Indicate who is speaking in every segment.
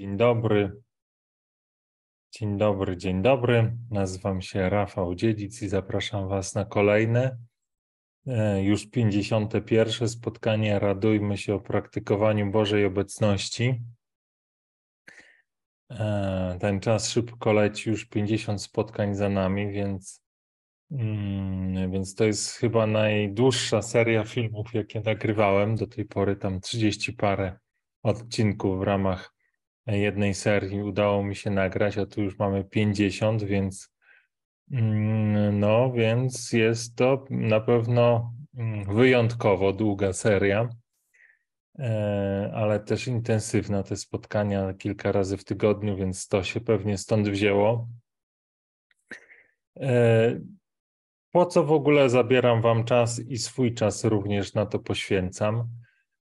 Speaker 1: Dzień dobry. Dzień dobry, dzień dobry. Nazywam się Rafał Dziedzic i zapraszam Was na kolejne, e, już 51. spotkanie Radujmy się o praktykowaniu Bożej Obecności. E, ten czas szybko leci, już 50 spotkań za nami, więc, mm, więc to jest chyba najdłuższa seria filmów, jakie nagrywałem. Do tej pory tam 30 parę odcinków w ramach jednej serii udało mi się nagrać, a tu już mamy 50, więc mm, no, więc jest to na pewno mm, wyjątkowo długa seria, e, ale też intensywna. Te spotkania kilka razy w tygodniu, więc to się pewnie stąd wzięło. E, po co w ogóle zabieram Wam czas i swój czas również na to poświęcam?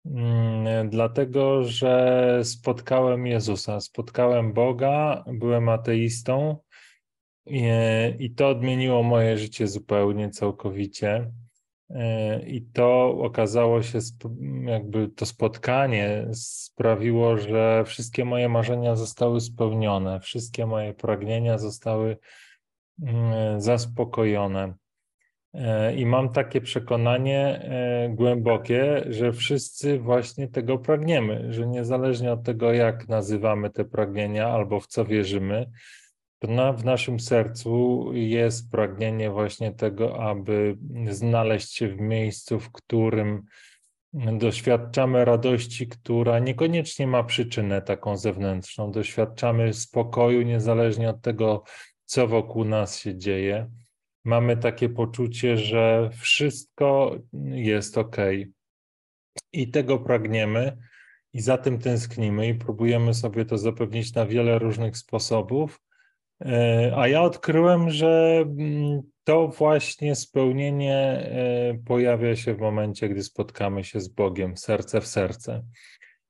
Speaker 1: Mm, dlatego, że spotkałem Jezusa, spotkałem Boga, byłem ateistą i, i to odmieniło moje życie zupełnie, całkowicie. E, I to okazało się, jakby to spotkanie sprawiło, że wszystkie moje marzenia zostały spełnione, wszystkie moje pragnienia zostały mm, zaspokojone. E, I mam takie przekonanie e, głębokie, że wszyscy właśnie tego pragniemy, że niezależnie od tego, jak nazywamy te pragnienia albo w co wierzymy, to na, w naszym sercu jest pragnienie właśnie tego, aby znaleźć się w miejscu, w którym doświadczamy radości, która niekoniecznie ma przyczynę taką zewnętrzną. Doświadczamy spokoju niezależnie od tego, co wokół nas się dzieje mamy takie poczucie, że wszystko jest ok. I tego pragniemy i za tym tęsknimy i próbujemy sobie to zapewnić na wiele różnych sposobów. E, a ja odkryłem, że mm, to właśnie spełnienie e, pojawia się w momencie, gdy spotkamy się z Bogiem serce w serce.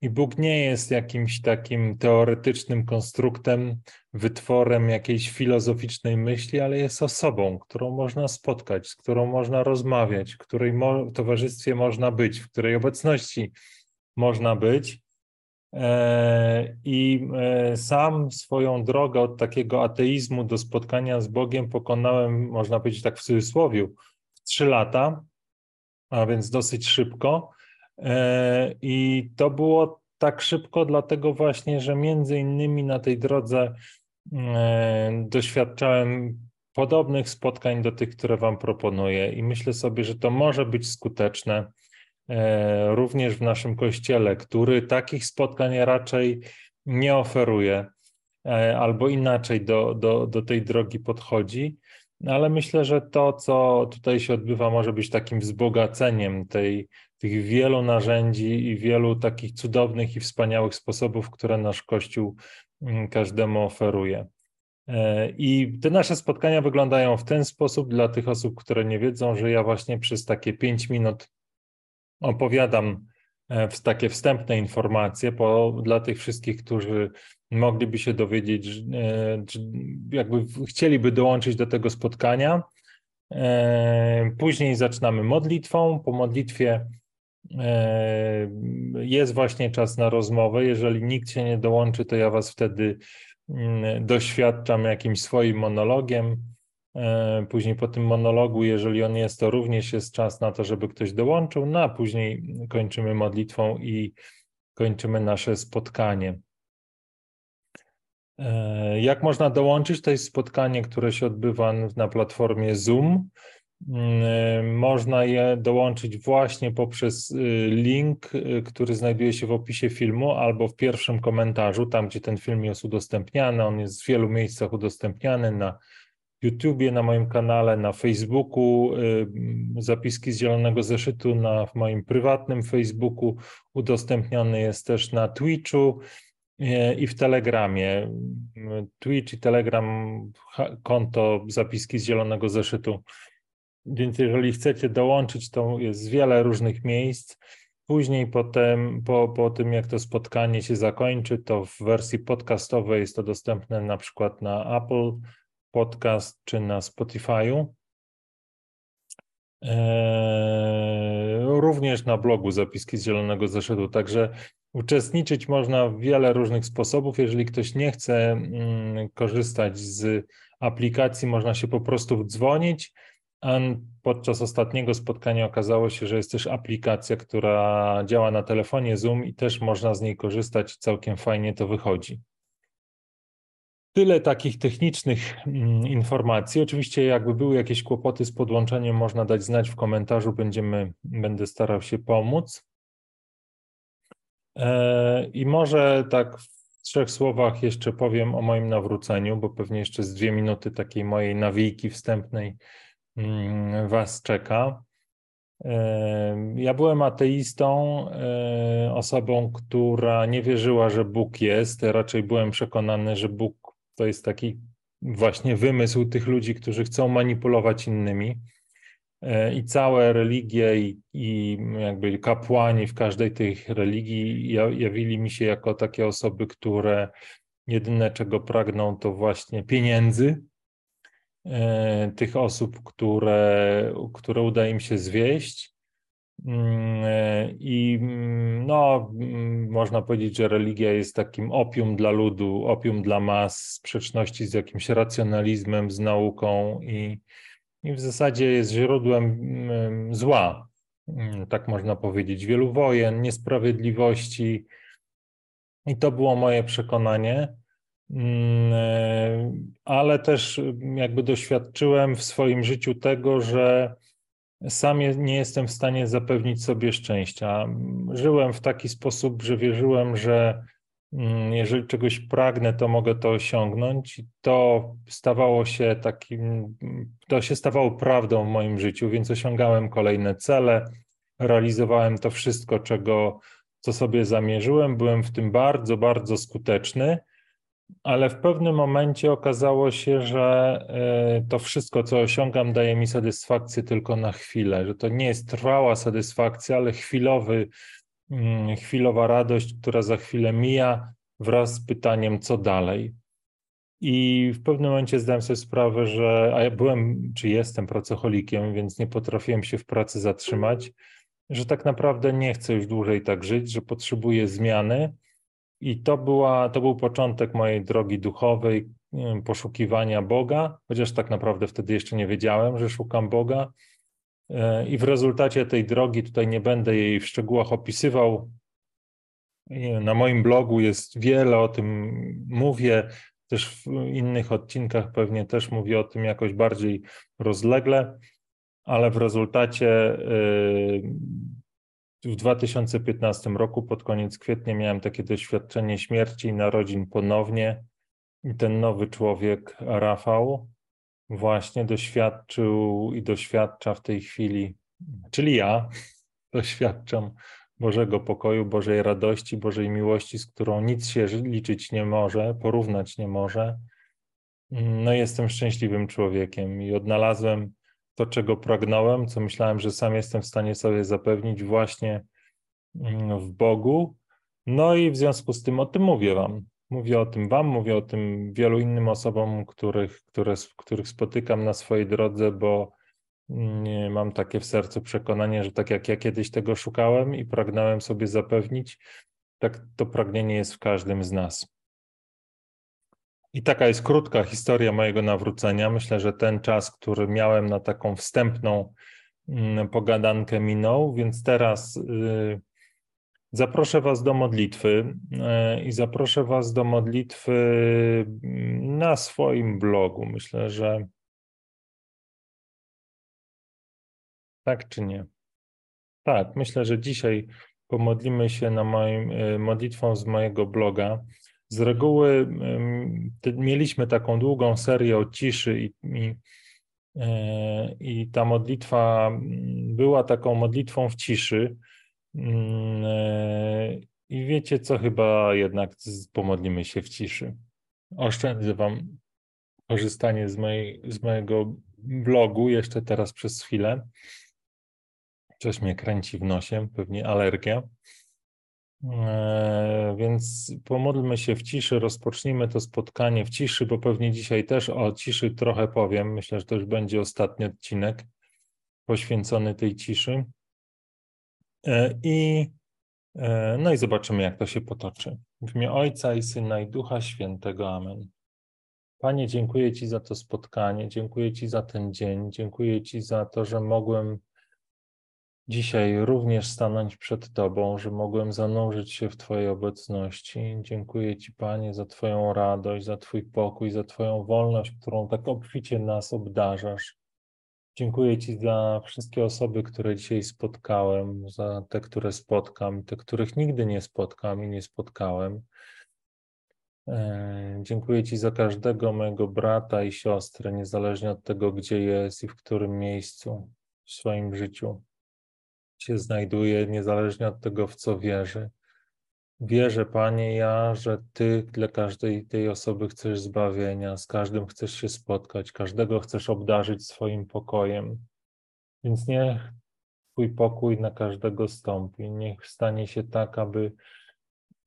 Speaker 1: I Bóg nie jest jakimś takim teoretycznym konstruktem, wytworem jakiejś filozoficznej myśli, ale jest osobą, którą można spotkać, z którą można rozmawiać, w której mo towarzystwie można być, w której obecności można być. E, I e, sam swoją drogę od takiego ateizmu do spotkania z Bogiem pokonałem, można powiedzieć tak w cudzysłowie, w trzy lata, a więc dosyć szybko. E, I to było tak szybko, dlatego właśnie, że między innymi na tej drodze e, doświadczałem podobnych spotkań do tych, które Wam proponuję, i myślę sobie, że to może być skuteczne e, również w naszym kościele, który takich spotkań raczej nie oferuje, albo inaczej do, do, do tej drogi podchodzi. Ale myślę, że to, co tutaj się odbywa, może być takim wzbogaceniem tej tych wielu narzędzi i wielu takich cudownych i wspaniałych sposobów, które nasz Kościół mm, każdemu oferuje. E, I te nasze spotkania wyglądają w ten sposób dla tych osób, które nie wiedzą, że ja właśnie przez takie pięć minut opowiadam e, takie wstępne informacje, bo dla tych wszystkich, którzy mogliby się dowiedzieć, e, jakby chcieliby dołączyć do tego spotkania. Później zaczynamy modlitwą. Po modlitwie jest właśnie czas na rozmowę. Jeżeli nikt się nie dołączy, to ja Was wtedy mm, doświadczam jakimś swoim monologiem. E, później po tym monologu, jeżeli on jest, to również jest czas na to, żeby ktoś dołączył. No a później kończymy modlitwą i kończymy nasze spotkanie. E, jak można dołączyć? To jest spotkanie, które się odbywa na platformie Zoom. Mm, można je dołączyć właśnie poprzez y, link, y, który znajduje się w opisie filmu albo w pierwszym komentarzu, tam gdzie ten film jest udostępniany. On jest w wielu miejscach udostępniany na YouTubie, na moim kanale, na Facebooku, y, zapiski z Zielonego Zeszytu na w moim prywatnym Facebooku, udostępniony jest też na Twitchu i w Telegramie. Twitch i Telegram, konto zapiski z Zielonego Zeszytu więc jeżeli chcecie dołączyć, to jest wiele różnych miejsc. Później potem, po, po tym jak to spotkanie się zakończy, to w wersji podcastowej jest to dostępne na przykład na Apple Podcast czy na Spotify'u. Eee, również na blogu Zapiski z Zielonego Zeszytu. Także uczestniczyć można w wiele różnych sposobów. Jeżeli ktoś nie chce mm, korzystać z aplikacji, można się po prostu dzwonić. Podczas ostatniego spotkania okazało się, że jest też aplikacja, która działa na telefonie Zoom i też można z niej korzystać. Całkiem fajnie to wychodzi. Tyle takich technicznych mm, informacji. Oczywiście, jakby były jakieś kłopoty z podłączeniem, można dać znać w komentarzu. Będziemy, będę starał się pomóc. E, I może tak w trzech słowach jeszcze powiem o moim nawróceniu, bo pewnie jeszcze z dwie minuty takiej mojej nawijki wstępnej Was czeka. E, ja byłem ateistą, e, osobą, która nie wierzyła, że Bóg jest. Raczej byłem przekonany, że Bóg to jest taki właśnie wymysł tych ludzi, którzy chcą manipulować innymi. E, I całe religie i, i jakby kapłani w każdej tych religii jawili mi się jako takie osoby, które jedyne czego pragną to właśnie pieniędzy, tych osób, które, które uda im się zwieść. Mm, e, I mm, no, mm, można powiedzieć, że religia jest takim opium dla ludu, opium dla mas, sprzeczności z jakimś racjonalizmem, z nauką i, i w zasadzie jest źródłem zła, tak można powiedzieć, wielu wojen, niesprawiedliwości. I to było moje przekonanie, e, ale też jakby doświadczyłem w swoim życiu tego, że sam nie jestem w stanie zapewnić sobie szczęścia. Żyłem w taki sposób, że wierzyłem, że mm, jeżeli czegoś pragnę, to mogę to osiągnąć. To stawało się takim, to się stawało prawdą w moim życiu, więc osiągałem kolejne cele, realizowałem to wszystko, czego, co sobie zamierzyłem. Byłem w tym bardzo, bardzo skuteczny ale w pewnym momencie okazało się, że e, to wszystko, co osiągam, daje mi satysfakcję tylko na chwilę, że to nie jest trwała satysfakcja, ale chwilowy, mm, chwilowa radość, która za chwilę mija wraz z pytaniem, co dalej. I w pewnym momencie zdałem sobie sprawę, że a ja byłem, czy jestem pracocholikiem, więc nie potrafiłem się w pracy zatrzymać, że tak naprawdę nie chcę już dłużej tak żyć, że potrzebuję zmiany i to, była, to był początek mojej drogi duchowej, poszukiwania Boga, chociaż tak naprawdę wtedy jeszcze nie wiedziałem, że szukam Boga. E, I w rezultacie tej drogi, tutaj nie będę jej w szczegółach opisywał. Na moim blogu jest wiele o tym mówię, też w innych odcinkach pewnie też mówię o tym jakoś bardziej rozlegle, ale w rezultacie e, w 2015 roku, pod koniec kwietnia, miałem takie doświadczenie śmierci i narodzin ponownie. I ten nowy człowiek, Rafał, właśnie doświadczył i doświadcza w tej chwili, czyli ja, doświadczam Bożego pokoju, Bożej radości, Bożej miłości, z którą nic się liczyć nie może, porównać nie może. No, jestem szczęśliwym człowiekiem i odnalazłem to, czego pragnąłem, co myślałem, że sam jestem w stanie sobie zapewnić właśnie mm, w Bogu. No i w związku z tym o tym mówię Wam. Mówię o tym Wam, mówię o tym wielu innym osobom, których, które, których spotykam na swojej drodze, bo mm, mam takie w sercu przekonanie, że tak jak ja kiedyś tego szukałem i pragnąłem sobie zapewnić, tak to pragnienie jest w każdym z nas. I taka jest krótka historia mojego nawrócenia. Myślę, że ten czas, który miałem na taką wstępną mm, pogadankę minął, więc teraz y, zaproszę Was do modlitwy y, i zaproszę Was do modlitwy mm, na swoim blogu. Myślę, że tak czy nie? Tak, myślę, że dzisiaj pomodlimy się na moim y, modlitwą z mojego bloga. Z reguły mieliśmy taką długą serię o ciszy i, i, e, i ta modlitwa była taką modlitwą w ciszy. Mm, e, I wiecie co, chyba jednak pomodlimy się w ciszy. Oszczędzę Wam korzystanie z, mojej, z mojego blogu jeszcze teraz przez chwilę. Coś mnie kręci w nosie, pewnie alergia. E, więc pomódlmy się w ciszy, rozpocznijmy to spotkanie w ciszy, bo pewnie dzisiaj też o ciszy trochę powiem. Myślę, że to już będzie ostatni odcinek poświęcony tej ciszy. I, no i zobaczymy, jak to się potoczy. W imię Ojca i Syna i Ducha Świętego. Amen. Panie, dziękuję Ci za to spotkanie, dziękuję Ci za ten dzień, dziękuję Ci za to, że mogłem dzisiaj również stanąć przed Tobą, że mogłem zanurzyć się w Twojej obecności. Dziękuję Ci, Panie, za Twoją radość, za Twój pokój, za Twoją wolność, którą tak obficie nas obdarzasz. Dziękuję Ci za wszystkie osoby, które dzisiaj spotkałem, za te, które spotkam, te, których nigdy nie spotkam i nie spotkałem. E, dziękuję Ci za każdego mojego brata i siostrę, niezależnie od tego, gdzie jest i w którym miejscu w swoim życiu się znajduje, niezależnie od tego, w co wierzy. Wierzę, Panie, ja, że Ty dla każdej tej osoby chcesz zbawienia, z każdym chcesz się spotkać, każdego chcesz obdarzyć swoim pokojem. Więc niech Twój pokój na każdego stąpi. Niech stanie się tak, aby,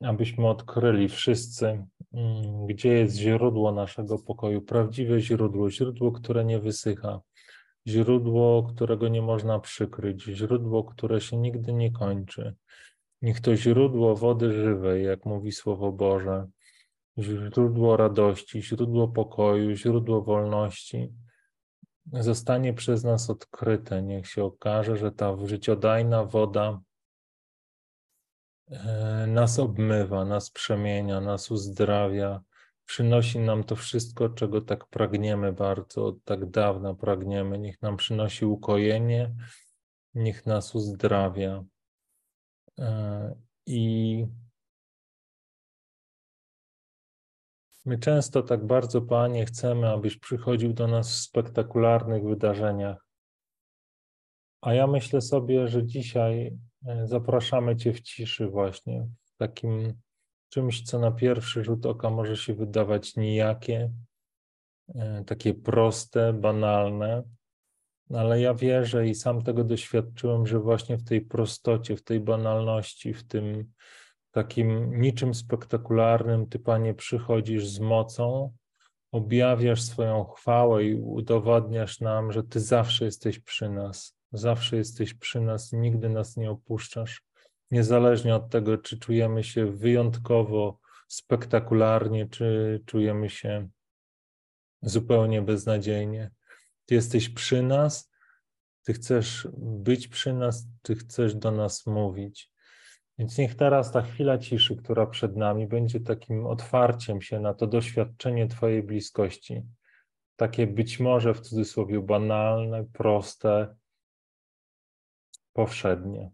Speaker 1: abyśmy odkryli wszyscy, mm, gdzie jest źródło naszego pokoju, prawdziwe źródło, źródło, które nie wysycha, źródło, którego nie można przykryć, źródło, które się nigdy nie kończy. Niech to źródło wody żywej, jak mówi Słowo Boże, źródło radości, źródło pokoju, źródło wolności, zostanie przez nas odkryte. Niech się okaże, że ta życiodajna woda e, nas obmywa, nas przemienia, nas uzdrawia, przynosi nam to wszystko, czego tak pragniemy bardzo, od tak dawna pragniemy. Niech nam przynosi ukojenie, niech nas uzdrawia. E, I my często tak bardzo, Panie, chcemy, abyś przychodził do nas w spektakularnych wydarzeniach. A ja myślę sobie, że dzisiaj e, zapraszamy Cię w ciszy, właśnie, w takim czymś, co na pierwszy rzut oka może się wydawać nijakie, e, takie proste, banalne, no, ale ja wierzę i sam tego doświadczyłem, że właśnie w tej prostocie, w tej banalności, w tym takim niczym spektakularnym, Ty, Panie, przychodzisz z mocą, objawiasz swoją chwałę i udowadniasz nam, że Ty zawsze jesteś przy nas. Zawsze jesteś przy nas, nigdy nas nie opuszczasz niezależnie od tego, czy czujemy się wyjątkowo spektakularnie, czy czujemy się zupełnie beznadziejnie. Ty jesteś przy nas, Ty chcesz być przy nas, Ty chcesz do nas mówić. Więc niech teraz ta chwila ciszy, która przed nami, będzie takim otwarciem się na to doświadczenie Twojej bliskości. Takie być może w cudzysłowie banalne, proste, powszednie.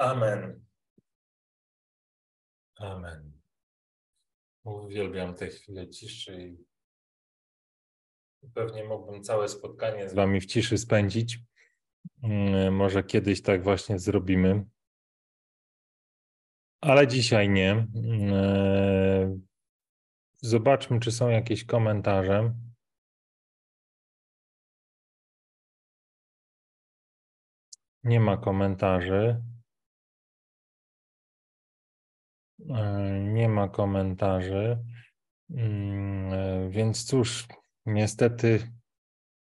Speaker 1: Amen. Amen. Uwielbiam tę chwilę ciszy i pewnie mógłbym całe spotkanie z Wami w ciszy spędzić. Mm, może kiedyś tak właśnie zrobimy. ale dzisiaj nie. E, zobaczmy, czy są jakieś komentarze. Nie ma komentarzy. Nie ma komentarzy. Mm, e, więc cóż, niestety,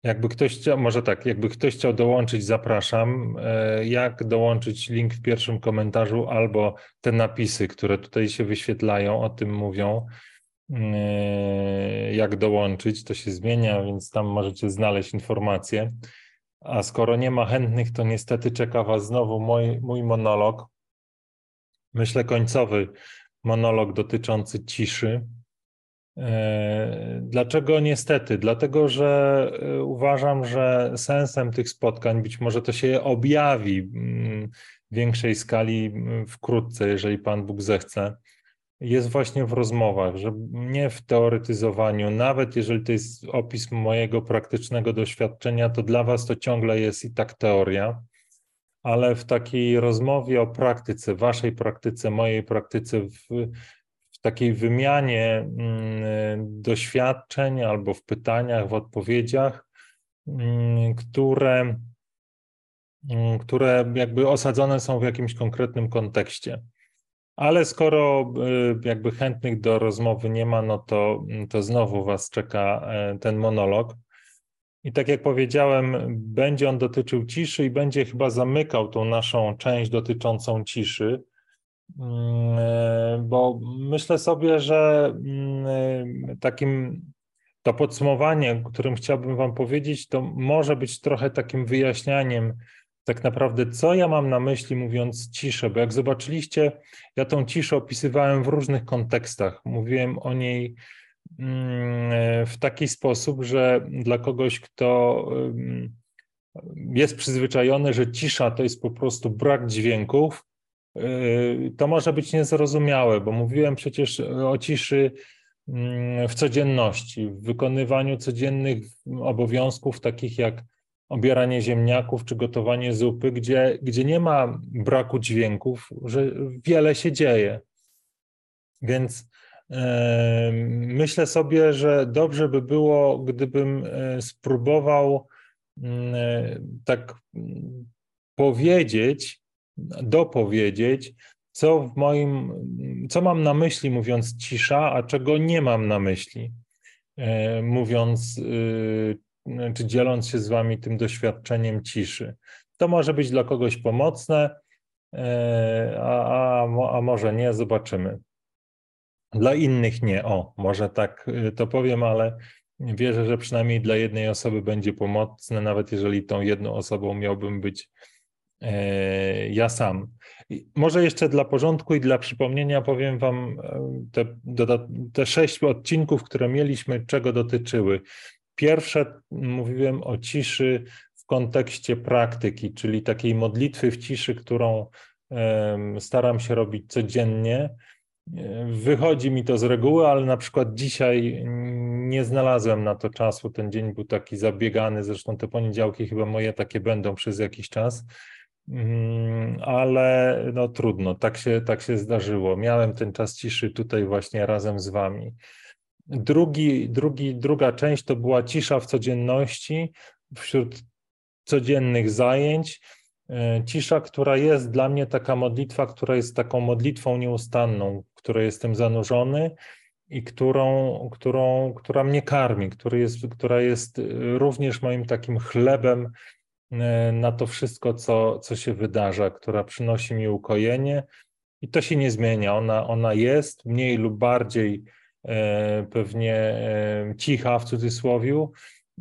Speaker 1: jakby ktoś chciał, może tak, jakby ktoś chciał dołączyć, zapraszam. E, jak dołączyć link w pierwszym komentarzu albo te napisy, które tutaj się wyświetlają, o tym mówią. Jak dołączyć, to się zmienia, więc tam możecie znaleźć informacje. A skoro nie ma chętnych, to niestety czeka Was znowu mój, mój monolog. Myślę końcowy monolog dotyczący ciszy. E, dlaczego niestety? Dlatego, że e, uważam, że sensem tych spotkań, być może to się objawi mm, w większej skali mm, wkrótce, jeżeli Pan Bóg zechce, jest właśnie w rozmowach, że nie w teoretyzowaniu, nawet jeżeli to jest opis mojego praktycznego doświadczenia, to dla Was to ciągle jest i tak teoria, ale w takiej rozmowie o praktyce, Waszej praktyce, mojej praktyce, w, w takiej wymianie mm, doświadczeń albo w pytaniach, w odpowiedziach, mm, które, mm, które jakby osadzone są w jakimś konkretnym kontekście. Ale skoro y, jakby chętnych do rozmowy nie ma, no to, to znowu Was czeka e, ten monolog. I tak jak powiedziałem, będzie on dotyczył ciszy i będzie chyba zamykał tą naszą część dotyczącą ciszy, mm, e, bo myślę sobie, że mm, e, takim to podsumowanie, którym chciałbym Wam powiedzieć, to może być trochę takim wyjaśnianiem tak naprawdę, co ja mam na myśli mówiąc ciszę, bo jak zobaczyliście, ja tą ciszę opisywałem w różnych kontekstach. Mówiłem o niej w taki sposób, że dla kogoś, kto jest przyzwyczajony, że cisza to jest po prostu brak dźwięków, y, to może być niezrozumiałe, bo mówiłem przecież o ciszy mm, w codzienności, w wykonywaniu codziennych obowiązków, takich jak obieranie ziemniaków czy gotowanie zupy, gdzie, gdzie nie ma braku dźwięków, że wiele się dzieje. Więc e, myślę sobie, że dobrze by było, gdybym e, spróbował mm, e, tak powiedzieć, dopowiedzieć, co w moim, co mam na myśli mówiąc cisza, a czego nie mam na myśli mówiąc y, czy dzieląc się z wami tym doświadczeniem ciszy. To może być dla kogoś pomocne, e, a, a, a może nie, zobaczymy. Dla innych nie. O, może tak e, to powiem, ale wierzę, że przynajmniej dla jednej osoby będzie pomocne, nawet jeżeli tą jedną osobą miałbym być e, ja sam. Może jeszcze dla porządku i dla przypomnienia powiem Wam te, te sześć odcinków, które mieliśmy, czego dotyczyły. Pierwsze mówiłem o ciszy w kontekście praktyki, czyli takiej modlitwy w ciszy, którą staram się robić codziennie. Wychodzi mi to z reguły, ale na przykład dzisiaj nie znalazłem na to czasu. Ten dzień był taki zabiegany, zresztą te poniedziałki chyba moje takie będą przez jakiś czas. Mm, ale no trudno, tak się, tak się zdarzyło. Miałem ten czas ciszy tutaj właśnie razem z wami. Drugi, drugi, druga część to była cisza w codzienności, wśród codziennych zajęć. E, cisza, która jest dla mnie taka modlitwa, która jest taką modlitwą nieustanną, w której jestem zanurzony i którą, którą, która mnie karmi, który jest, która jest również moim takim chlebem e, na to wszystko, co, co się wydarza, która przynosi mi ukojenie. I to się nie zmienia. Ona, ona jest mniej lub bardziej E, pewnie e, cicha w cudzysłowie,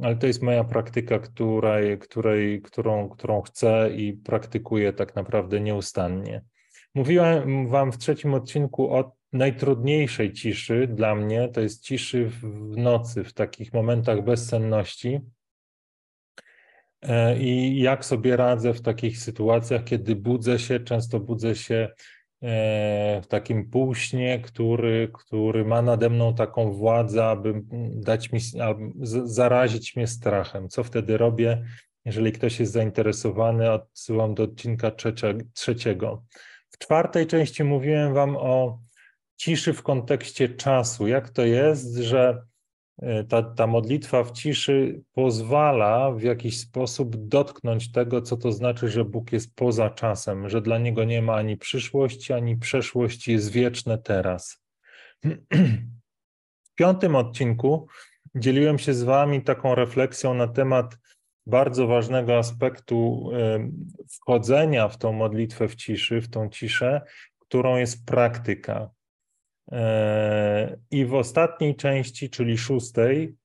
Speaker 1: ale to jest moja praktyka, której, której, którą, którą chcę i praktykuję tak naprawdę nieustannie. Mówiłem Wam w trzecim odcinku o najtrudniejszej ciszy dla mnie, to jest ciszy w nocy, w takich momentach bezsenności. E, I jak sobie radzę w takich sytuacjach, kiedy budzę się, często budzę się w takim półśnie, który, który ma nade mną taką władzę, aby dać mi, zarazić mnie strachem. Co wtedy robię? Jeżeli ktoś jest zainteresowany, odsyłam do odcinka trzeciego. W czwartej części mówiłem Wam o ciszy w kontekście czasu. Jak to jest, że e, ta, ta modlitwa w ciszy pozwala w jakiś sposób dotknąć tego, co to znaczy, że Bóg jest poza czasem, że dla niego nie ma ani przyszłości, ani przeszłości, jest wieczne teraz. W piątym odcinku dzieliłem się z Wami taką refleksją na temat bardzo ważnego aspektu wchodzenia w tą modlitwę w ciszy, w tą ciszę, którą jest praktyka. E, I w ostatniej części, czyli szóstej,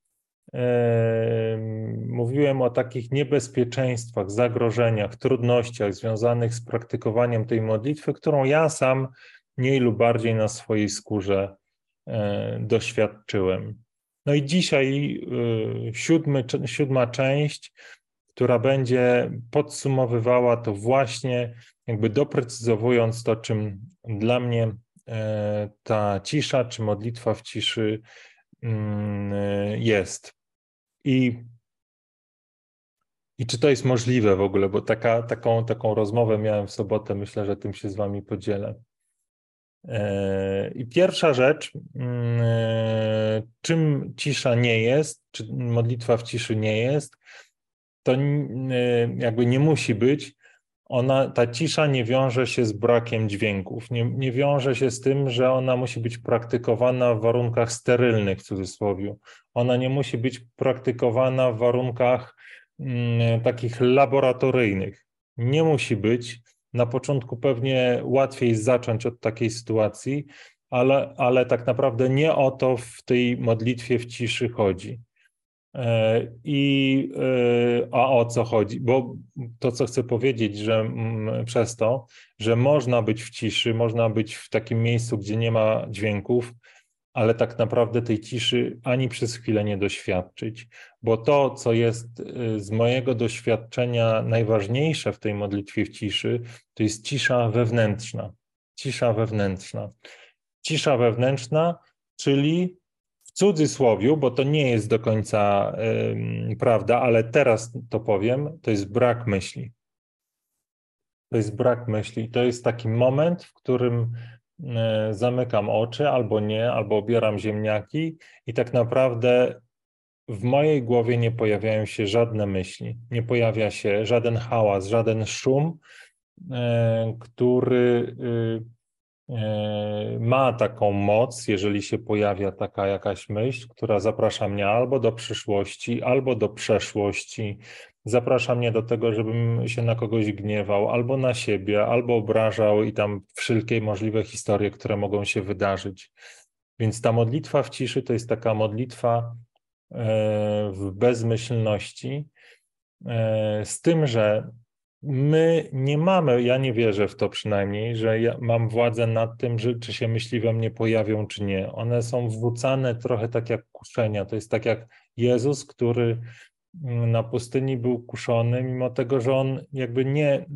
Speaker 1: mówiłem o takich niebezpieczeństwach, zagrożeniach, trudnościach związanych z praktykowaniem tej modlitwy, którą ja sam mniej lub bardziej na swojej skórze e, doświadczyłem. No i dzisiaj siódmy, siódma część, która będzie podsumowywała to właśnie, jakby doprecyzowując to, czym dla mnie e, ta cisza czy modlitwa w ciszy mm, jest. I, i czy to jest możliwe w ogóle, bo taka, taką, taką rozmowę miałem w sobotę, myślę, że tym się z Wami podzielę. I pierwsza rzecz, mm, e, czym cisza nie jest, czy modlitwa w ciszy nie jest, to e, jakby nie musi być. Ona, ta cisza nie wiąże się z brakiem dźwięków, nie, nie wiąże się z tym, że ona musi być praktykowana w warunkach sterylnych, w cudzysłowie. Ona nie musi być praktykowana w warunkach mm, takich laboratoryjnych. Nie musi być na początku pewnie łatwiej zacząć od takiej sytuacji, ale, ale tak naprawdę nie o to w tej modlitwie w ciszy chodzi. E, I e, a o co chodzi? Bo to, co chcę powiedzieć, że mm, przez to, że można być w ciszy, można być w takim miejscu, gdzie nie ma dźwięków, ale tak naprawdę tej ciszy ani przez chwilę nie doświadczyć, bo to, co jest y, z mojego doświadczenia najważniejsze w tej modlitwie w ciszy, to jest cisza wewnętrzna. Cisza wewnętrzna. Cisza wewnętrzna, czyli w cudzysłowie, bo to nie jest do końca yy, prawda, ale teraz to powiem, to jest brak myśli. To jest brak myśli. To jest taki moment, w którym E, zamykam oczy albo nie, albo obieram ziemniaki i tak naprawdę w mojej głowie nie pojawiają się żadne myśli, nie pojawia się żaden hałas, żaden szum, e, który y, e, ma taką moc, jeżeli się pojawia taka jakaś myśl, która zaprasza mnie albo do przyszłości, albo do przeszłości, zaprasza mnie do tego, żebym się na kogoś gniewał, albo na siebie, albo obrażał i tam wszelkie możliwe historie, które mogą się wydarzyć. Więc ta modlitwa w ciszy to jest taka modlitwa e, w bezmyślności, e, z tym, że my nie mamy, ja nie wierzę w to przynajmniej, że ja mam władzę nad tym, że, czy się myśli we mnie pojawią, czy nie. One są wrzucane trochę tak jak kuszenia. To jest tak jak Jezus, który na pustyni był kuszony, mimo tego, że on jakby nie,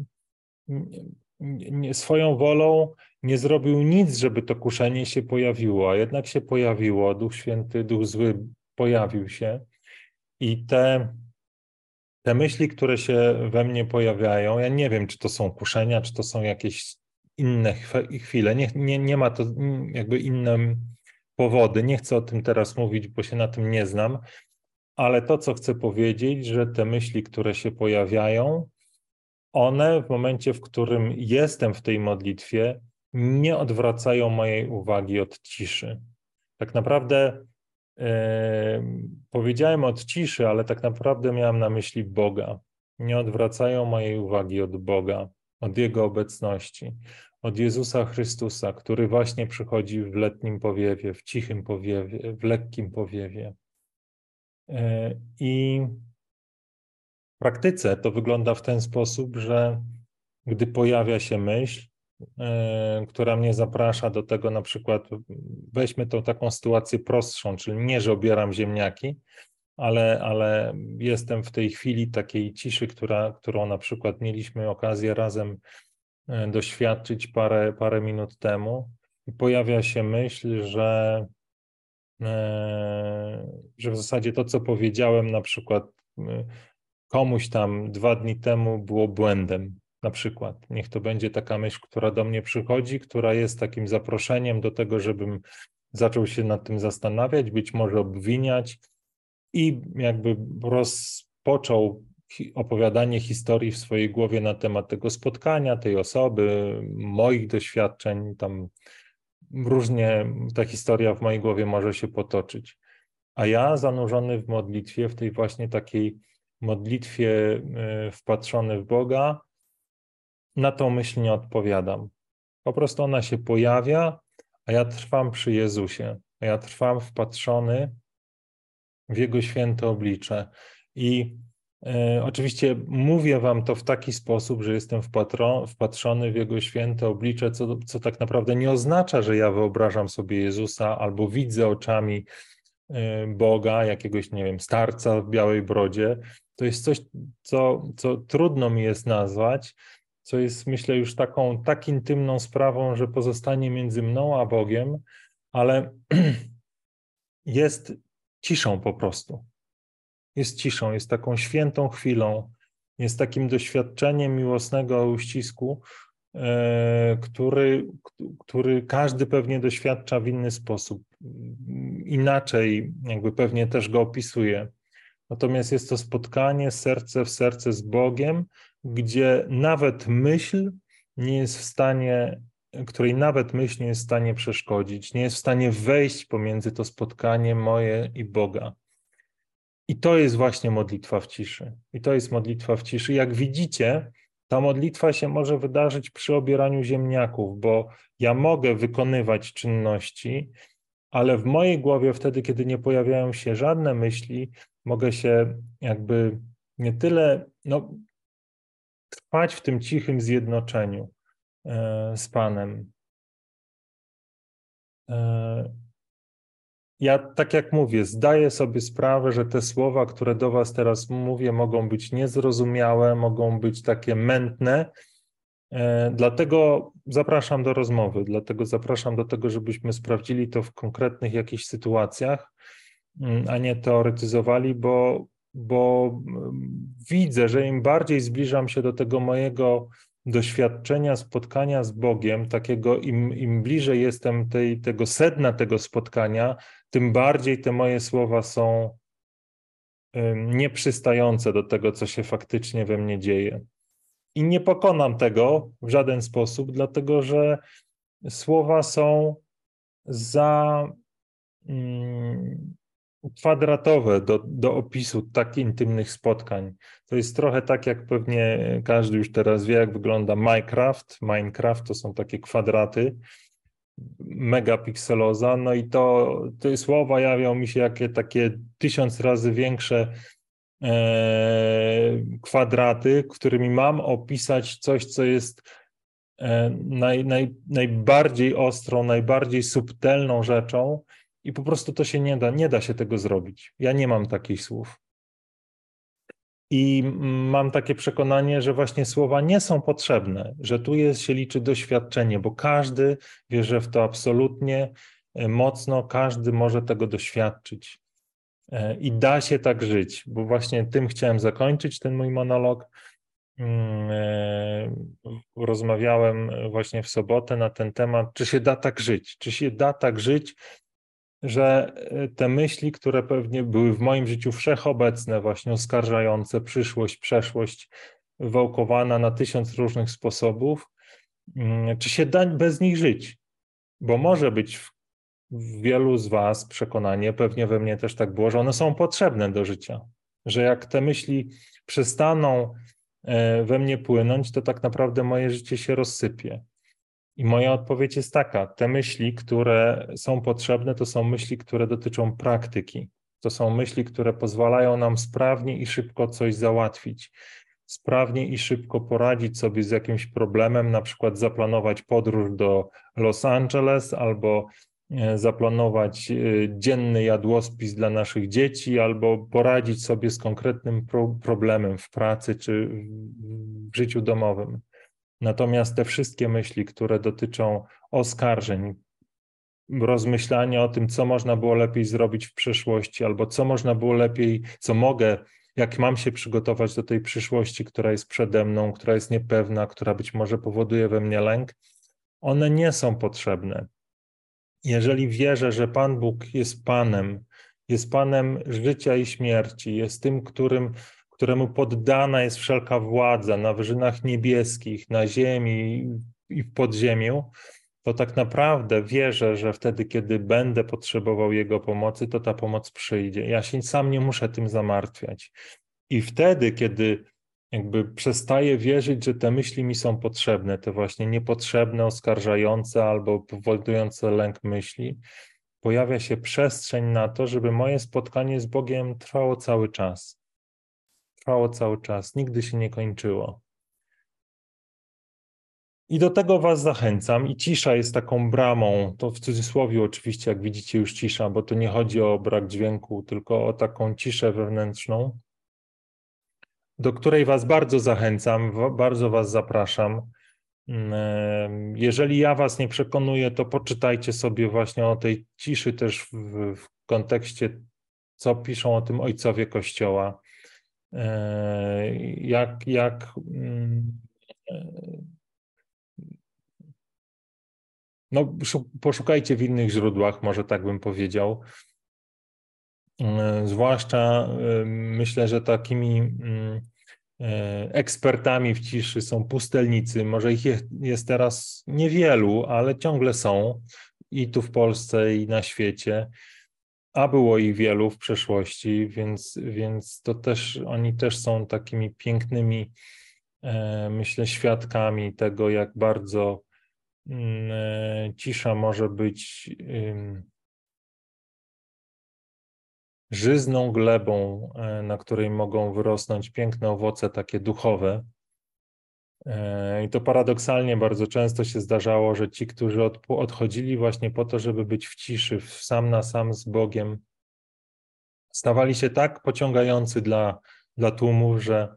Speaker 1: nie, swoją wolą nie zrobił nic, żeby to kuszenie się pojawiło, a jednak się pojawiło. Duch Święty, Duch Zły pojawił się i te, te myśli, które się we mnie pojawiają, ja nie wiem, czy to są kuszenia, czy to są jakieś inne chwile. Nie, nie, nie ma to jakby inne powody. Nie chcę o tym teraz mówić, bo się na tym nie znam, ale to, co chcę powiedzieć, że te myśli, które się pojawiają, one w momencie, w którym jestem w tej modlitwie, nie odwracają mojej uwagi od ciszy. Tak naprawdę powiedziałem od ciszy, ale tak naprawdę miałem na myśli Boga. Nie odwracają mojej uwagi od Boga, od Jego obecności, od Jezusa Chrystusa, który właśnie przychodzi w letnim powiewie, w cichym powiewie, w lekkim powiewie. E, I w praktyce to wygląda w ten sposób, że gdy pojawia się myśl, która mnie zaprasza do tego, na przykład, weźmy tą taką sytuację prostszą, czyli nie, że obieram ziemniaki, ale, ale jestem w tej chwili takiej ciszy, która, którą na przykład mieliśmy okazję razem e, doświadczyć parę, parę minut temu. I pojawia się myśl, że E, że w zasadzie to, co powiedziałem na przykład e, komuś tam dwa dni temu było błędem. Na przykład. Niech to będzie taka myśl, która do mnie przychodzi, która jest takim zaproszeniem do tego, żebym zaczął się nad tym zastanawiać, być może obwiniać i jakby rozpoczął opowiadanie historii w swojej głowie na temat tego spotkania, tej osoby, moich doświadczeń, tam różnie ta historia w mojej głowie może się potoczyć. A ja zanurzony w modlitwie, w tej właśnie takiej modlitwie e, wpatrzony w Boga, na tą myśl nie odpowiadam. Po prostu ona się pojawia, a ja trwam przy Jezusie, a ja trwam wpatrzony w Jego święte oblicze. I e, oczywiście mówię Wam to w taki sposób, że jestem wpatro, wpatrzony w Jego święte oblicze, co, co tak naprawdę nie oznacza, że ja wyobrażam sobie Jezusa albo widzę oczami e, Boga, jakiegoś, nie wiem, starca w białej brodzie. To jest coś, co, co trudno mi jest nazwać, co jest myślę już taką tak intymną sprawą, że pozostanie między mną a Bogiem, ale jest ciszą po prostu. Jest ciszą, jest taką świętą chwilą, jest takim doświadczeniem miłosnego uścisku, e, który, który każdy pewnie doświadcza w inny sposób. Inaczej, jakby pewnie też go opisuje. Natomiast jest to spotkanie serce w serce z Bogiem, gdzie nawet myśl nie jest w stanie, której nawet myśl nie jest w stanie przeszkodzić, nie jest w stanie wejść pomiędzy to spotkanie moje i Boga. I to jest właśnie modlitwa w ciszy. I to jest modlitwa w ciszy. Jak widzicie, ta modlitwa się może wydarzyć przy obieraniu ziemniaków, bo ja mogę wykonywać czynności, ale w mojej głowie wtedy, kiedy nie pojawiają się żadne myśli, mogę się jakby nie tyle, no, trwać w tym cichym zjednoczeniu e, z Panem. E, ja, tak jak mówię, zdaję sobie sprawę, że te słowa, które do Was teraz mówię, mogą być niezrozumiałe, mogą być takie mętne. E, dlatego zapraszam do rozmowy, dlatego zapraszam do tego, żebyśmy sprawdzili to w konkretnych jakichś sytuacjach, mm, a nie teoretyzowali, bo bo mm, widzę, że im bardziej zbliżam się do tego mojego doświadczenia spotkania z Bogiem, takiego im, im bliżej jestem tej, tego sedna tego spotkania, tym bardziej te moje słowa są nieprzystające do tego, co się faktycznie we mnie dzieje. I nie pokonam tego w żaden sposób, dlatego że słowa są za. Mm, kwadratowe do, do opisu tak intymnych spotkań. To jest trochę tak, jak pewnie każdy już teraz wie, jak wygląda Minecraft. Minecraft to są takie kwadraty, megapikseloza, no i to te słowa jawią mi się jakie takie tysiąc razy większe e, kwadraty, którymi mam opisać coś, co jest e, naj, naj, najbardziej ostrą, najbardziej subtelną rzeczą, i po prostu to się nie da, nie da się tego zrobić. Ja nie mam takich słów. I mam takie przekonanie, że właśnie słowa nie są potrzebne, że tu jest, się liczy doświadczenie, bo każdy wierzy w to absolutnie e, mocno, każdy może tego doświadczyć. E, I da się tak żyć, bo właśnie tym chciałem zakończyć ten mój monolog. Mm, e, rozmawiałem właśnie w sobotę na ten temat, czy się da tak żyć, czy się da tak żyć, że e, te myśli, które pewnie były w moim życiu wszechobecne, właśnie oskarżające przyszłość, przeszłość, wałkowana na tysiąc różnych sposobów, mm, czy się da bez nich żyć? Bo może być w, wielu z Was przekonanie, pewnie we mnie też tak było, że one są potrzebne do życia. Że jak te myśli przestaną e, we mnie płynąć, to tak naprawdę moje życie się rozsypie. I moja odpowiedź jest taka: te myśli, które są potrzebne, to są myśli, które dotyczą praktyki. To są myśli, które pozwalają nam sprawnie i szybko coś załatwić, sprawnie i szybko poradzić sobie z jakimś problemem, na przykład zaplanować podróż do Los Angeles albo e, zaplanować e, dzienny jadłospis dla naszych dzieci, albo poradzić sobie z konkretnym problemem w pracy czy w życiu domowym. Natomiast te wszystkie myśli, które dotyczą oskarżeń, rozmyślania o tym, co można było lepiej zrobić w przeszłości, albo co można było lepiej, co mogę jak mam się przygotować do tej przyszłości, która jest przede mną, która jest niepewna, która być może powoduje we mnie lęk, one nie są potrzebne. Jeżeli wierzę, że Pan Bóg jest Panem, jest Panem życia i śmierci, jest tym, którym, któremu poddana jest wszelka władza na wyżynach niebieskich, na ziemi i w podziemiu, to tak naprawdę wierzę, że wtedy, kiedy będę potrzebował Jego pomocy, to ta pomoc przyjdzie. Ja się sam nie muszę tym zamartwiać. I wtedy, kiedy jakby przestaję wierzyć, że te myśli mi są potrzebne, te właśnie niepotrzebne, oskarżające albo powodujące lęk myśli, pojawia się przestrzeń na to, żeby moje spotkanie z Bogiem trwało cały czas. Trwało cały czas, nigdy się nie kończyło. I do tego Was zachęcam. I cisza jest taką bramą, to w cudzysłowie oczywiście, jak widzicie, już cisza, bo to nie chodzi o brak dźwięku, tylko o taką ciszę wewnętrzną, do której Was bardzo zachęcam, bardzo Was zapraszam. Mm, jeżeli ja Was nie przekonuję, to poczytajcie sobie właśnie o tej ciszy też w, w kontekście, co piszą o tym ojcowie Kościoła. E, jak, jak mm, no, poszukajcie w innych źródłach, może tak bym powiedział. E, zwłaszcza e, myślę, że takimi mm, e, ekspertami w ciszy są pustelnicy. Może ich jest teraz niewielu, ale ciągle są i tu w Polsce, i na świecie. A było ich wielu w przeszłości, więc, więc to też oni też są takimi pięknymi, myślę, świadkami tego, jak bardzo Mm, e, cisza może być żyzną glebą, e, na której mogą wyrosnąć piękne owoce takie duchowe. E, I to paradoksalnie bardzo często się zdarzało, że ci, którzy odchodzili właśnie po to, żeby być w ciszy, sam na sam z Bogiem, stawali się tak pociągający dla, dla tłumów, że,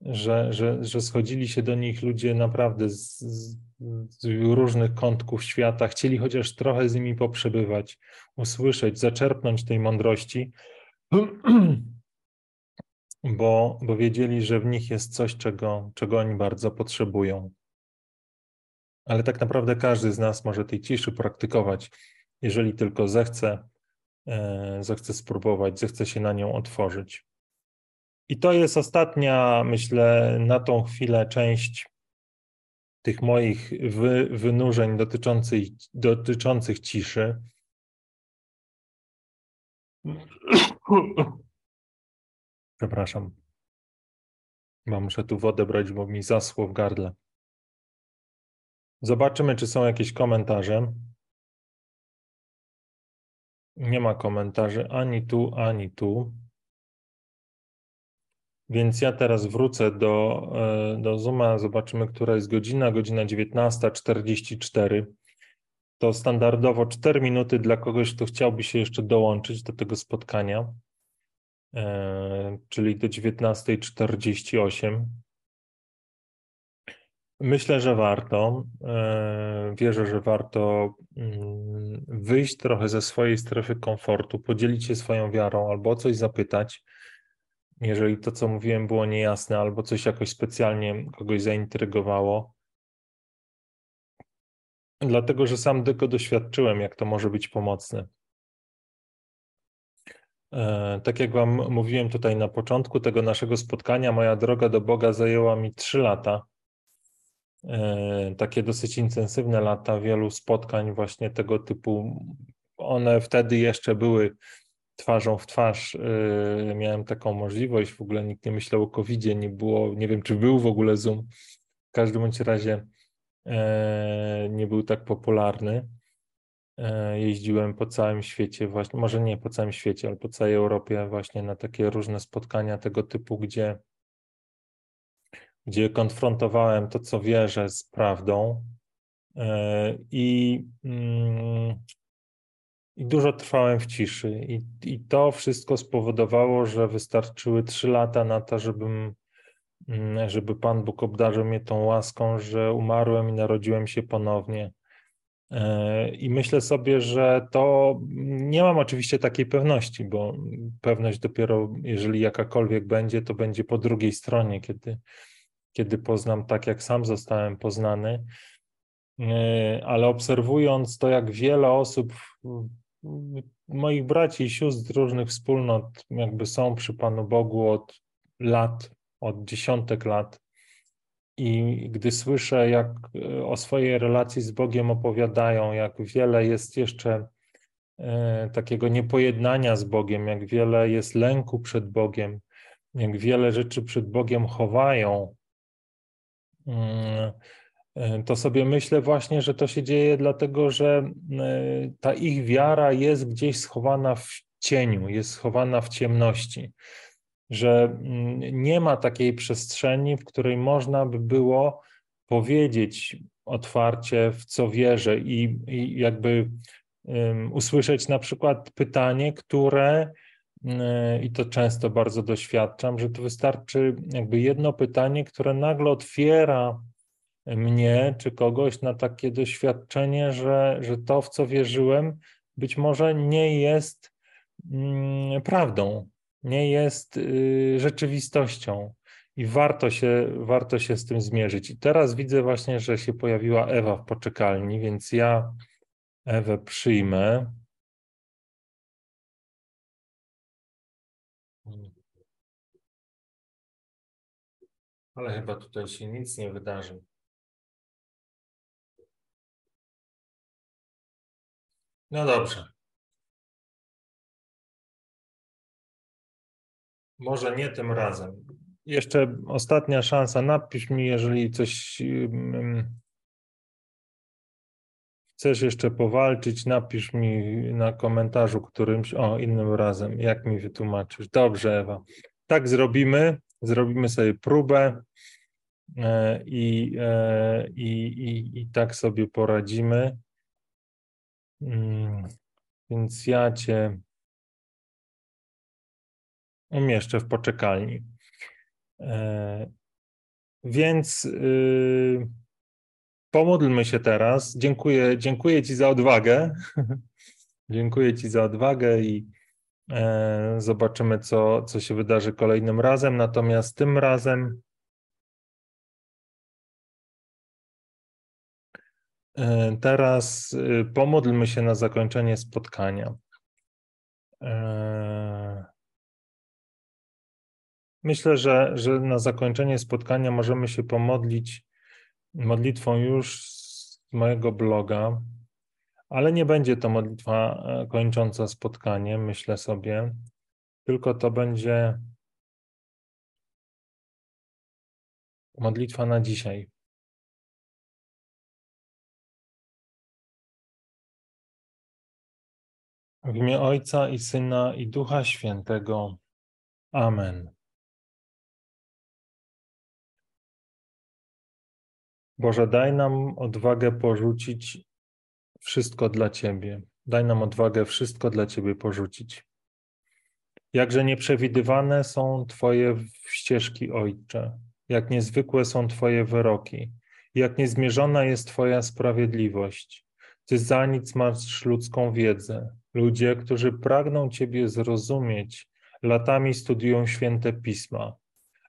Speaker 1: że, że, że schodzili się do nich ludzie naprawdę z, z różnych kątków świata, chcieli chociaż trochę z nimi poprzebywać, usłyszeć, zaczerpnąć tej mądrości, bo, bo wiedzieli, że w nich jest coś, czego, czego oni bardzo potrzebują. Ale tak naprawdę każdy z nas może tej ciszy praktykować, jeżeli tylko zechce, e, zechce spróbować, zechce się na nią otworzyć. I to jest ostatnia, myślę, na tą chwilę część tych moich wy, wynurzeń dotyczących, dotyczących ciszy. Przepraszam. Mam muszę tu wodę brać, bo mi zaschło w gardle. Zobaczymy, czy są jakieś komentarze. Nie ma komentarzy ani tu, ani tu. Więc ja teraz wrócę do, e, do Zooma, zobaczymy, która jest godzina. Godzina 19.44. To standardowo 4 minuty dla kogoś, kto chciałby się jeszcze dołączyć do tego spotkania, czyli do 19.48. Myślę, że warto. E, wierzę, że warto mm, wyjść trochę ze swojej strefy komfortu, podzielić się swoją wiarą albo o coś zapytać jeżeli to, co mówiłem, było niejasne albo coś jakoś specjalnie kogoś zaintrygowało. Dlatego, że sam tylko doświadczyłem, jak to może być pomocne. E, tak jak Wam mówiłem tutaj na początku tego naszego spotkania, moja droga do Boga zajęła mi trzy lata. E, takie dosyć intensywne lata, wielu spotkań właśnie tego typu. One wtedy jeszcze były twarzą w twarz y, miałem taką możliwość. W ogóle nikt nie myślał o COVID-zie, nie było, nie wiem, czy był w ogóle Zoom. W każdym bądź razie e, nie był tak popularny. E, jeździłem po całym świecie, właśnie, może nie po całym świecie, ale po całej Europie, właśnie na takie różne spotkania tego typu, gdzie, gdzie konfrontowałem to, co wierzę, z prawdą. E, I mm, i dużo trwałem w ciszy. I, I to wszystko spowodowało, że wystarczyły trzy lata na to, żebym, mm, żeby Pan Bóg obdarzył mnie tą łaską, że umarłem i narodziłem się ponownie. I myślę sobie, że to nie mam oczywiście takiej pewności, bo pewność dopiero, jeżeli jakakolwiek będzie, to będzie po drugiej stronie, kiedy, kiedy poznam tak, jak sam zostałem poznany. Ale obserwując to, jak wiele osób, moich braci i sióstr z różnych wspólnot, jakby są przy Panu Bogu od lat, od dziesiątek lat, i gdy słyszę, jak e, o swojej relacji z Bogiem opowiadają, jak wiele jest jeszcze e, takiego niepojednania z Bogiem, jak wiele jest lęku przed Bogiem, jak wiele rzeczy przed Bogiem chowają, mm, e, to sobie myślę właśnie, że to się dzieje dlatego, że ta ich wiara jest gdzieś schowana w cieniu, jest schowana w ciemności że mm, nie ma takiej przestrzeni, w której można by było powiedzieć otwarcie, w co wierzę i, i jakby um, usłyszeć na przykład pytanie, które um, i to często bardzo doświadczam, że to wystarczy jakby jedno pytanie, które nagle otwiera mnie czy kogoś na takie doświadczenie, że, że to, w co wierzyłem, być może nie jest um, prawdą, nie jest y, rzeczywistością i warto się, warto się z tym zmierzyć. I teraz widzę właśnie, że się pojawiła Ewa w poczekalni, więc ja Ewę przyjmę. Ale chyba tutaj się nic nie wydarzy. No dobrze. Może nie tym razem. Jeszcze ostatnia szansa. Napisz mi, jeżeli coś chcesz jeszcze powalczyć, napisz mi na komentarzu którymś, o, innym razem, jak mi wytłumaczysz. Dobrze, Ewa. Tak zrobimy. Zrobimy sobie próbę e, i, e, i, i, i tak sobie poradzimy. Mm, więc ja Cię umieszczę w poczekalni. E, więc yy, pomódlmy się teraz. Dziękuję, dziękuję Ci za odwagę. dziękuję Ci za odwagę i e, zobaczymy, co, co się wydarzy kolejnym razem. Natomiast tym razem e, teraz y, pomódlmy się na zakończenie spotkania. E, Myślę, że, że na zakończenie spotkania możemy się pomodlić modlitwą już z mojego bloga, ale nie będzie to modlitwa e, kończąca spotkanie, myślę sobie, tylko to będzie modlitwa na dzisiaj. W imię Ojca i Syna i Ducha Świętego. Amen. Boże, daj nam odwagę porzucić wszystko dla Ciebie. Daj nam odwagę wszystko dla Ciebie porzucić. Jakże nieprzewidywane są Twoje ścieżki, Ojcze, jak niezwykłe są Twoje wyroki, jak niezmierzona jest Twoja sprawiedliwość. Ty za nic masz ludzką wiedzę. Ludzie, którzy pragną Ciebie zrozumieć, latami studiują święte pisma.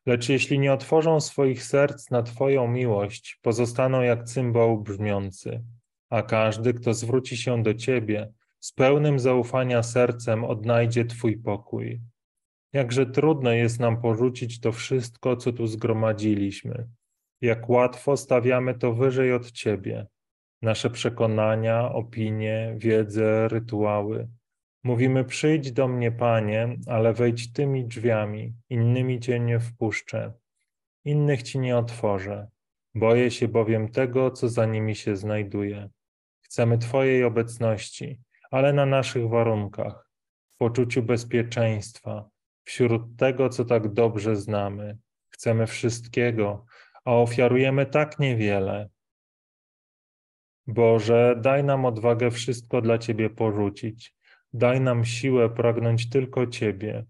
Speaker 1: Lecz jeśli nie otworzą swoich serc na Twoją miłość, pozostaną jak cymbał brzmiący, a każdy, kto zwróci się do Ciebie, z pełnym zaufania sercem odnajdzie Twój pokój. Jakże trudno jest nam porzucić to wszystko, co tu zgromadziliśmy. Jak łatwo stawiamy to wyżej od Ciebie. Nasze przekonania, opinie, wiedzę, rytuały. Mówimy: Przyjdź do mnie, Panie, ale wejdź tymi drzwiami, innymi cię nie wpuszczę, innych ci nie otworzę. Boję się bowiem tego, co za nimi się znajduje. Chcemy Twojej obecności, ale na naszych warunkach, w poczuciu bezpieczeństwa, wśród tego, co tak dobrze znamy. Chcemy wszystkiego, a ofiarujemy tak niewiele. Boże, daj nam odwagę wszystko dla Ciebie porzucić Daj nam siłę pragnąć tylko Ciebie.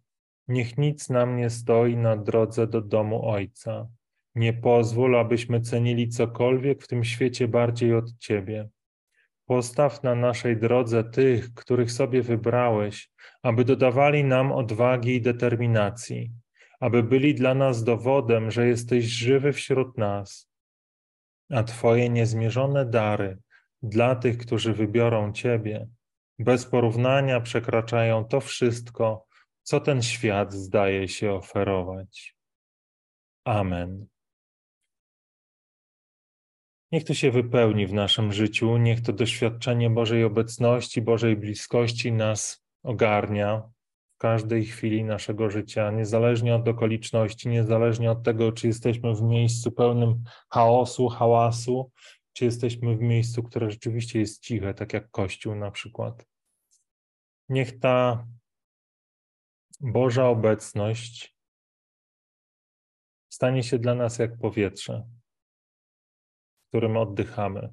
Speaker 1: Niech nic nam nie stoi na drodze do domu Ojca. Nie pozwól, abyśmy cenili cokolwiek w tym świecie bardziej od Ciebie. Postaw na naszej drodze tych, których sobie wybrałeś, aby dodawali nam odwagi i determinacji, aby byli dla nas dowodem, że jesteś żywy wśród nas, a Twoje niezmierzone dary dla tych, którzy wybiorą Ciebie, bez porównania przekraczają to wszystko, co ten świat zdaje się oferować. Amen. Niech to się wypełni w naszym życiu, niech to doświadczenie Bożej obecności, Bożej bliskości nas ogarnia w każdej chwili naszego życia, niezależnie od okoliczności, niezależnie od tego, czy jesteśmy w miejscu pełnym chaosu, hałasu, czy jesteśmy w miejscu, które rzeczywiście jest ciche, tak jak Kościół na przykład. Niech ta Boża obecność stanie się dla nas jak powietrze, którym oddychamy.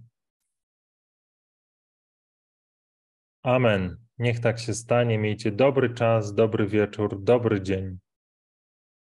Speaker 1: Amen. Niech tak się stanie. Miejcie dobry czas, dobry wieczór, dobry dzień.